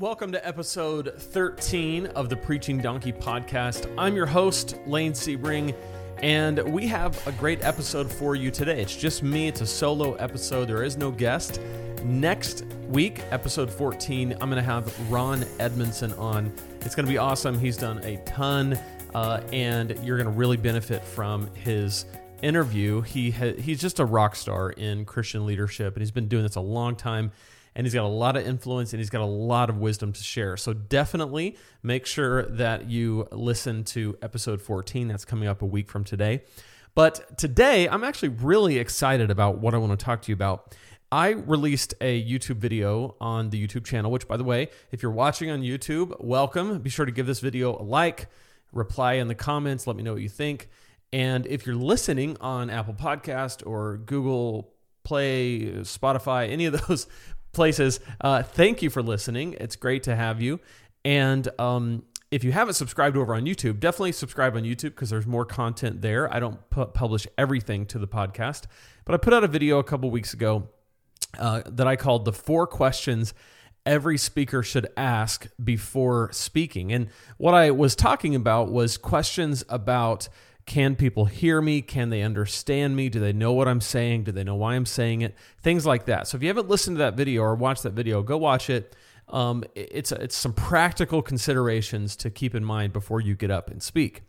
Welcome to episode 13 of the Preaching Donkey podcast. I'm your host, Lane Sebring, and we have a great episode for you today. It's just me, it's a solo episode, there is no guest. Next week, episode 14, I'm going to have Ron Edmondson on. It's going to be awesome. He's done a ton, uh, and you're going to really benefit from his interview. He ha- he's just a rock star in Christian leadership, and he's been doing this a long time and he's got a lot of influence and he's got a lot of wisdom to share. So definitely make sure that you listen to episode 14. That's coming up a week from today. But today, I'm actually really excited about what I want to talk to you about. I released a YouTube video on the YouTube channel, which, by the way, if you're watching on YouTube, welcome. Be sure to give this video a like, reply in the comments, let me know what you think. And if you're listening on Apple Podcast or Google Play, Spotify, any of those places. Uh, thank you for listening. It's great to have you. And um, if you haven't subscribed over on YouTube, definitely subscribe on YouTube because there's more content there. I don't pu- publish everything to the podcast, but I put out a video a couple weeks ago uh, that I called the four questions every speaker should ask before speaking. And what I was talking about was questions about can people hear me? Can they understand me? Do they know what I'm saying? Do they know why I'm saying it? Things like that. So if you haven't listened to that video or watched that video, go watch it. Um, it's it's some practical considerations to keep in mind before you get up and speak.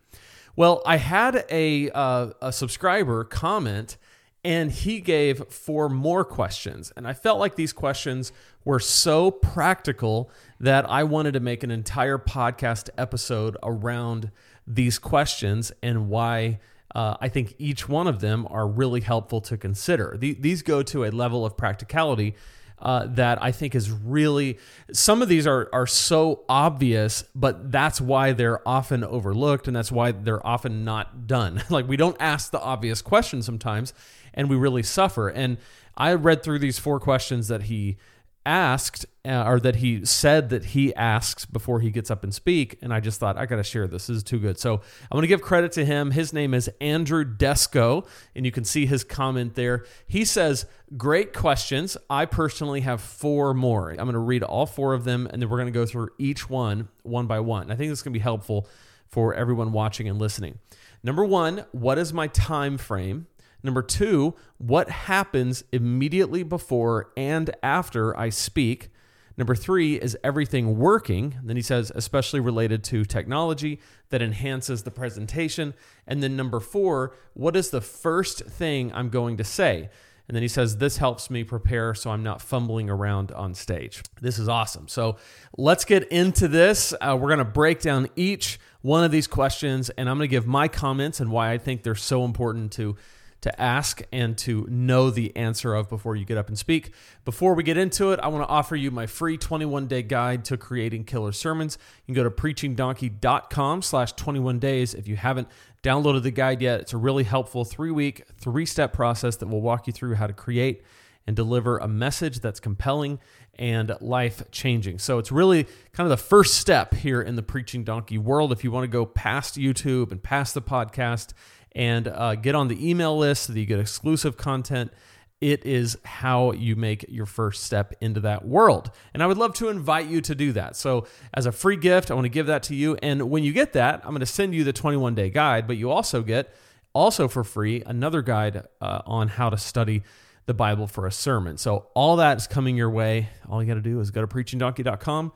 Well, I had a uh, a subscriber comment, and he gave four more questions, and I felt like these questions were so practical that I wanted to make an entire podcast episode around these questions and why uh, I think each one of them are really helpful to consider. The, these go to a level of practicality uh, that I think is really some of these are are so obvious, but that's why they're often overlooked, and that's why they're often not done. like we don't ask the obvious questions sometimes, and we really suffer. And I read through these four questions that he asked uh, or that he said that he asks before he gets up and speak and i just thought i gotta share this this is too good. So i'm gonna give credit to him. His name is andrew desco and you can see his comment there. He says great questions. I personally have four more. I'm gonna read all four of them and then we're gonna go through each one one by one. I think this is gonna be helpful for everyone watching and listening. Number one what is my time frame Number two, what happens immediately before and after I speak? Number three, is everything working? then he says, especially related to technology that enhances the presentation. And then number four, what is the first thing I'm going to say? And then he says, This helps me prepare so I'm not fumbling around on stage. This is awesome. So let's get into this. Uh, we're going to break down each one of these questions, and I'm going to give my comments and why I think they're so important to to ask and to know the answer of before you get up and speak. Before we get into it, I want to offer you my free 21 day guide to creating killer sermons. You can go to preachingdonkey.com slash 21 days. If you haven't downloaded the guide yet, it's a really helpful three week, three step process that will walk you through how to create and deliver a message that's compelling and life changing. So it's really kind of the first step here in the Preaching Donkey world. If you want to go past YouTube and past the podcast and uh, get on the email list so that you get exclusive content. It is how you make your first step into that world. And I would love to invite you to do that. So, as a free gift, I want to give that to you. And when you get that, I'm going to send you the 21 day guide, but you also get, also for free, another guide uh, on how to study the Bible for a sermon. So, all that is coming your way. All you got to do is go to preachingdonkey.com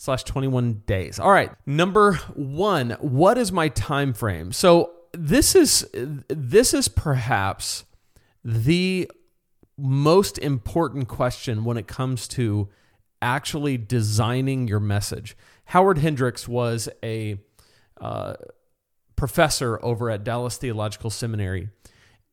slash 21 days. All right. Number one, what is my time frame? So this is this is perhaps the most important question when it comes to actually designing your message. Howard Hendricks was a uh, professor over at Dallas Theological Seminary,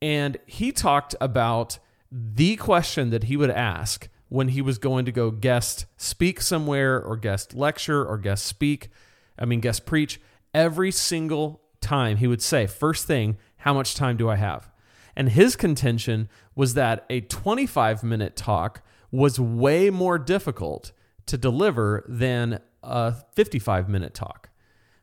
and he talked about the question that he would ask when he was going to go guest speak somewhere or guest lecture or guest speak, I mean, guest preach. Every single time, he would say, first thing, how much time do I have? And his contention was that a 25 minute talk was way more difficult to deliver than a 55 minute talk.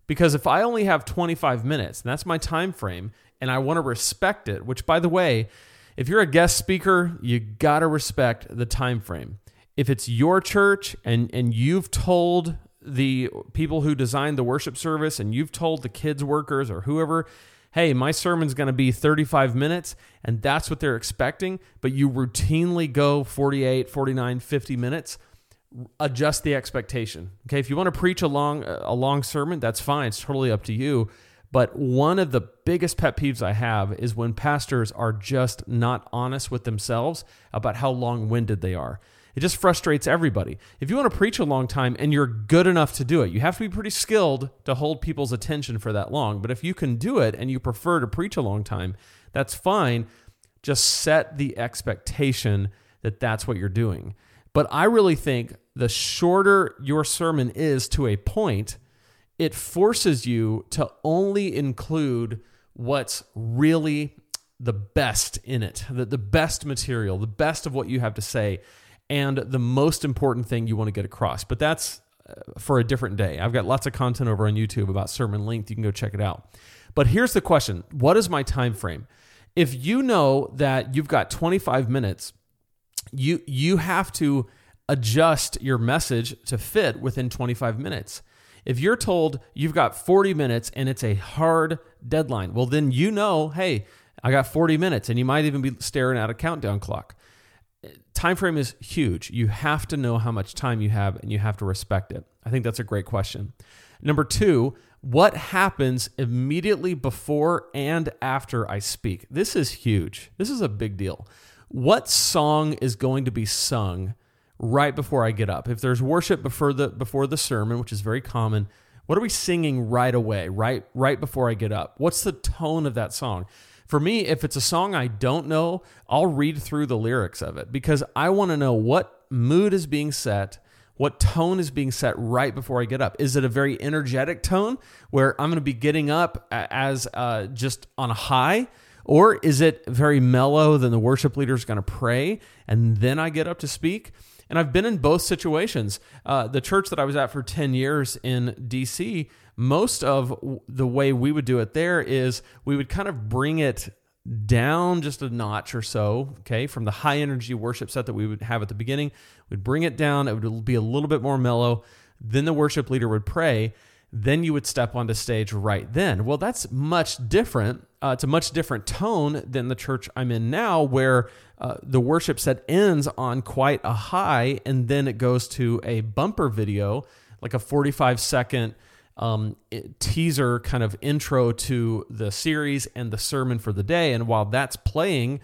Because if I only have 25 minutes, and that's my time frame, and I want to respect it, which by the way, if you're a guest speaker, you got to respect the time frame. if it's your church and and you've told the people who designed the worship service and you've told the kids workers or whoever hey my sermon's going to be 35 minutes and that's what they're expecting but you routinely go 48 49 50 minutes adjust the expectation okay if you want to preach a long a long sermon that's fine it's totally up to you but one of the biggest pet peeves I have is when pastors are just not honest with themselves about how long winded they are. It just frustrates everybody. If you want to preach a long time and you're good enough to do it, you have to be pretty skilled to hold people's attention for that long. But if you can do it and you prefer to preach a long time, that's fine. Just set the expectation that that's what you're doing. But I really think the shorter your sermon is to a point, it forces you to only include what's really the best in it, the, the best material, the best of what you have to say and the most important thing you want to get across. But that's uh, for a different day. I've got lots of content over on YouTube about sermon length. You can go check it out. But here's the question What is my time frame? If you know that you've got 25 minutes, you you have to adjust your message to fit within 25 minutes. If you're told you've got 40 minutes and it's a hard deadline, well then you know, hey, I got 40 minutes and you might even be staring at a countdown clock time frame is huge. You have to know how much time you have and you have to respect it. I think that's a great question. Number 2, what happens immediately before and after I speak? This is huge. This is a big deal. What song is going to be sung right before I get up? If there's worship before the before the sermon, which is very common, what are we singing right away, right right before I get up? What's the tone of that song? For me, if it's a song I don't know, I'll read through the lyrics of it because I want to know what mood is being set, what tone is being set right before I get up. Is it a very energetic tone where I'm going to be getting up as uh, just on a high? Or is it very mellow, then the worship leader is going to pray and then I get up to speak? And I've been in both situations. Uh, the church that I was at for 10 years in DC, most of the way we would do it there is we would kind of bring it down just a notch or so, okay, from the high energy worship set that we would have at the beginning. We'd bring it down, it would be a little bit more mellow. Then the worship leader would pray. Then you would step onto stage right then. Well, that's much different. Uh, it's a much different tone than the church I'm in now, where uh, the worship set ends on quite a high and then it goes to a bumper video, like a 45 second um, teaser kind of intro to the series and the sermon for the day. And while that's playing,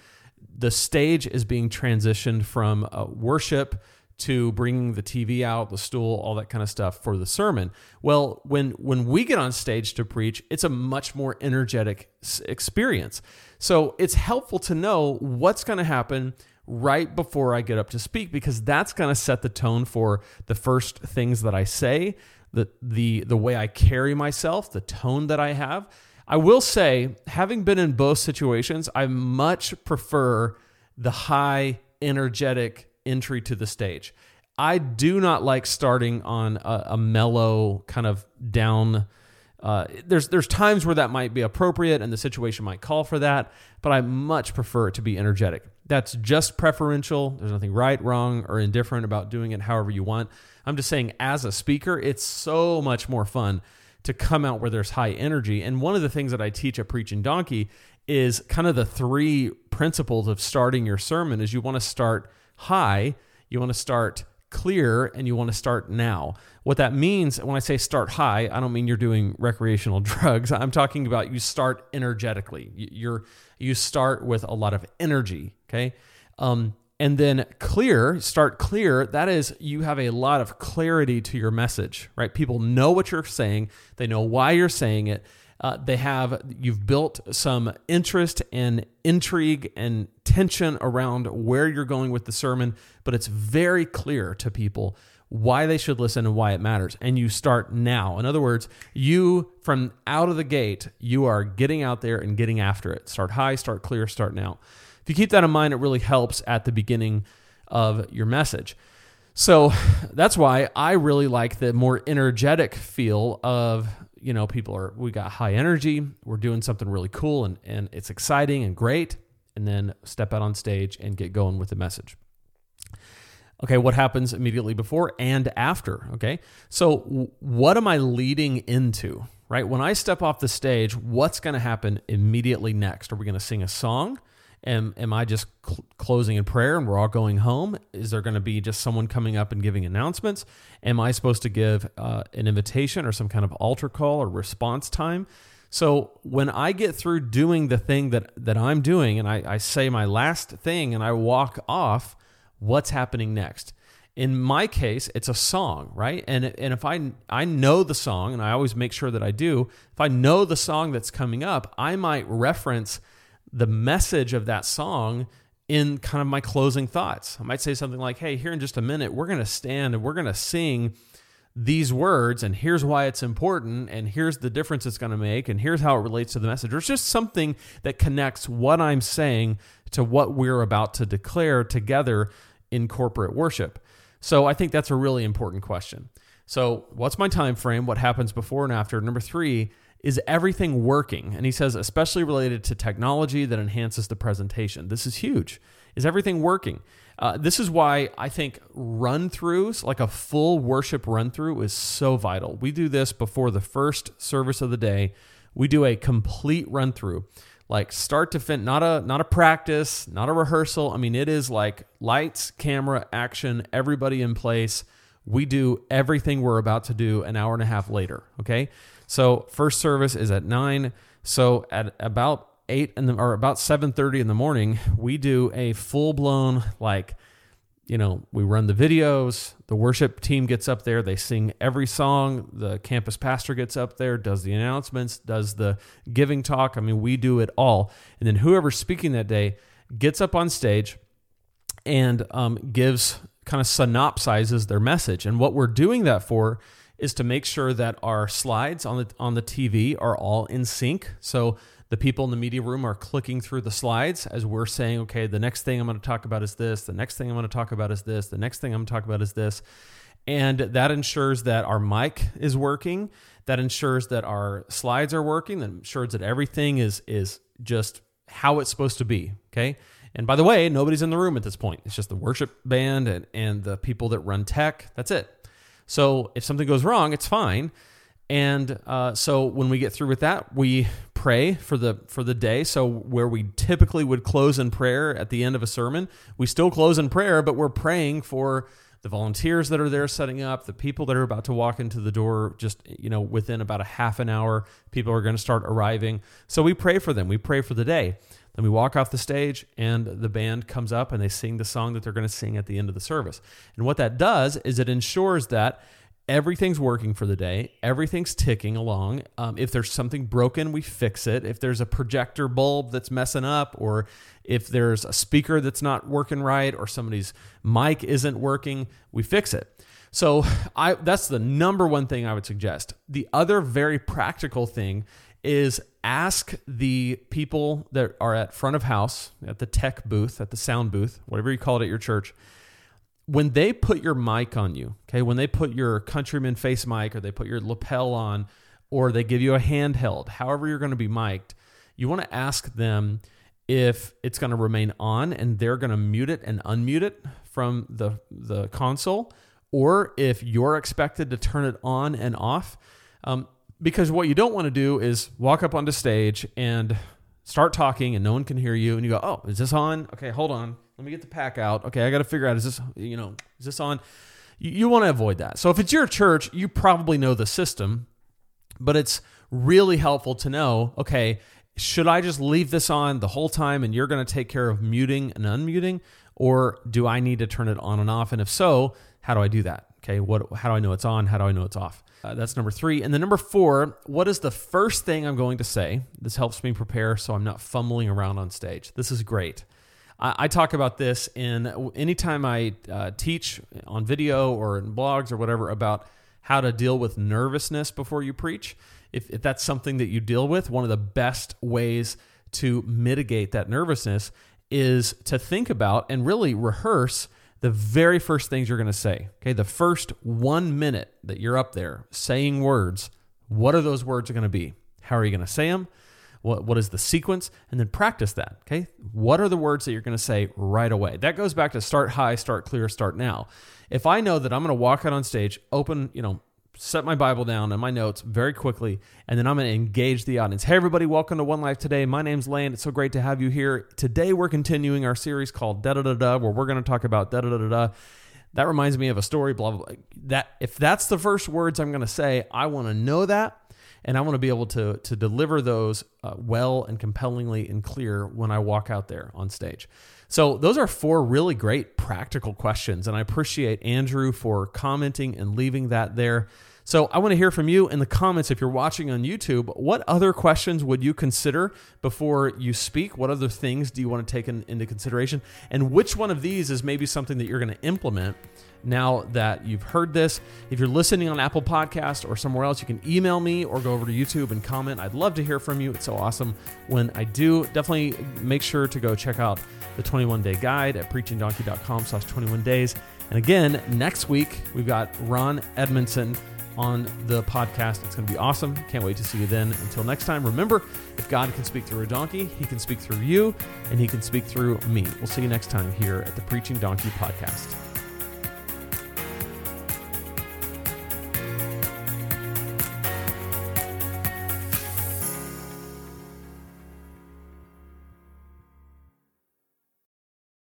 the stage is being transitioned from uh, worship to bringing the TV out, the stool, all that kind of stuff for the sermon. Well, when when we get on stage to preach, it's a much more energetic experience. So it's helpful to know what's going to happen right before I get up to speak because that's going to set the tone for the first things that I say, the the the way I carry myself, the tone that I have. I will say, having been in both situations, I much prefer the high energetic entry to the stage. I do not like starting on a, a mellow kind of down. Uh, there's there's times where that might be appropriate and the situation might call for that, but I much prefer it to be energetic. That's just preferential. There's nothing right, wrong, or indifferent about doing it however you want. I'm just saying, as a speaker, it's so much more fun to come out where there's high energy. And one of the things that I teach at Preaching Donkey is kind of the three principles of starting your sermon is you want to start high, you want to start clear, and you want to start now. What that means when I say start high, I don't mean you're doing recreational drugs. I'm talking about you start energetically. You're you start with a lot of energy, okay? Um, and then clear, start clear, that is you have a lot of clarity to your message, right? People know what you're saying, they know why you're saying it. Uh, they have you've built some interest and intrigue and tension around where you're going with the sermon, but it's very clear to people why they should listen and why it matters. And you start now. In other words, you from out of the gate, you are getting out there and getting after it. Start high, start clear, start now. If you keep that in mind, it really helps at the beginning of your message. So that's why I really like the more energetic feel of, you know, people are, we got high energy, we're doing something really cool and, and it's exciting and great. And then step out on stage and get going with the message. Okay, what happens immediately before and after? Okay, so what am I leading into? Right, when I step off the stage, what's going to happen immediately next? Are we going to sing a song? Am, am I just cl- closing in prayer and we're all going home? Is there going to be just someone coming up and giving announcements? Am I supposed to give uh, an invitation or some kind of altar call or response time? So when I get through doing the thing that, that I'm doing and I, I say my last thing and I walk off, what's happening next? In my case, it's a song, right? And and if I I know the song, and I always make sure that I do, if I know the song that's coming up, I might reference the message of that song in kind of my closing thoughts. I might say something like, hey, here in just a minute, we're going to stand and we're going to sing these words, and here's why it's important, and here's the difference it's going to make, and here's how it relates to the message. It's just something that connects what I'm saying to what we're about to declare together in corporate worship. So I think that's a really important question. So, what's my time frame? What happens before and after? Number three, is everything working? And he says, especially related to technology that enhances the presentation. This is huge. Is everything working? Uh, this is why I think run throughs, like a full worship run through, is so vital. We do this before the first service of the day. We do a complete run through, like start to finish, not a not a practice, not a rehearsal. I mean, it is like lights, camera, action, everybody in place. We do everything we're about to do an hour and a half later. Okay, so first service is at nine. So at about eight the or about seven thirty in the morning, we do a full blown like, you know, we run the videos. The worship team gets up there. They sing every song. The campus pastor gets up there, does the announcements, does the giving talk. I mean, we do it all. And then whoever's speaking that day gets up on stage and um, gives kind of synopsizes their message. And what we're doing that for is to make sure that our slides on the on the TV are all in sync. So the people in the media room are clicking through the slides as we're saying, okay, the next thing I'm going to talk about is this, the next thing I'm going to talk about is this, the next thing I'm going to talk about is this. And that ensures that our mic is working, that ensures that our slides are working, that ensures that everything is is just how it's supposed to be, okay? And by the way, nobody's in the room at this point. It's just the worship band and, and the people that run tech. That's it. So if something goes wrong, it's fine. And uh, so when we get through with that, we pray for the for the day. So where we typically would close in prayer at the end of a sermon, we still close in prayer, but we're praying for the volunteers that are there setting up, the people that are about to walk into the door just, you know, within about a half an hour, people are going to start arriving. So we pray for them. We pray for the day. Then we walk off the stage and the band comes up and they sing the song that they're going to sing at the end of the service. And what that does is it ensures that everything's working for the day. Everything's ticking along. Um, if there's something broken we fix it. If there's a projector bulb that's messing up or if there's a speaker that's not working right or somebody's mic isn't working we fix it. So I, that's the number one thing i would suggest. The other very practical thing is ask the people that are at front of house at the tech booth at the sound booth whatever you call it at your church when they put your mic on you, okay, when they put your countryman face mic or they put your lapel on or they give you a handheld, however you're going to be mic'd, you want to ask them if it's going to remain on and they're going to mute it and unmute it from the the console or if you're expected to turn it on and off. Um, because what you don't want to do is walk up onto stage and start talking and no one can hear you and you go, "Oh, is this on? Okay, hold on. Let me get the pack out. Okay, I got to figure out is this, you know, is this on?" You, you want to avoid that. So if it's your church, you probably know the system, but it's really helpful to know, okay, should I just leave this on the whole time and you're going to take care of muting and unmuting or do I need to turn it on and off and if so, how do I do that? Okay, what how do I know it's on? How do I know it's off? Uh, that's number three. And then number four, what is the first thing I'm going to say? This helps me prepare so I'm not fumbling around on stage. This is great. I, talk about this in anytime I uh, teach on video or in blogs or whatever about how to deal with nervousness before you preach. If, if that's something that you deal with, one of the best ways to mitigate that nervousness is to think about and really rehearse the very first things you're going to say. Okay, the first one minute that you're up there saying words, what are those words going to be? How are you going to say them? What, what is the sequence? And then practice that. Okay. What are the words that you're going to say right away? That goes back to start high, start clear, start now. If I know that I'm going to walk out on stage, open, you know, set my Bible down and my notes very quickly, and then I'm going to engage the audience. Hey, everybody, welcome to One Life Today. My name's Lane. It's so great to have you here. Today, we're continuing our series called Da Da Da Da, where we're going to talk about da da da da da. That reminds me of a story, blah, blah, blah. That, if that's the first words I'm going to say, I want to know that. And I want to be able to, to deliver those uh, well and compellingly and clear when I walk out there on stage. So, those are four really great practical questions. And I appreciate Andrew for commenting and leaving that there. So I want to hear from you in the comments if you're watching on YouTube. What other questions would you consider before you speak? What other things do you want to take in, into consideration? And which one of these is maybe something that you're going to implement now that you've heard this? If you're listening on Apple Podcast or somewhere else, you can email me or go over to YouTube and comment. I'd love to hear from you. It's so awesome when I do. Definitely make sure to go check out the 21 day guide at preachingdonkey.com slash 21 days. And again, next week, we've got Ron Edmondson on the podcast. It's going to be awesome. Can't wait to see you then. Until next time, remember if God can speak through a donkey, he can speak through you, and he can speak through me. We'll see you next time here at the Preaching Donkey Podcast.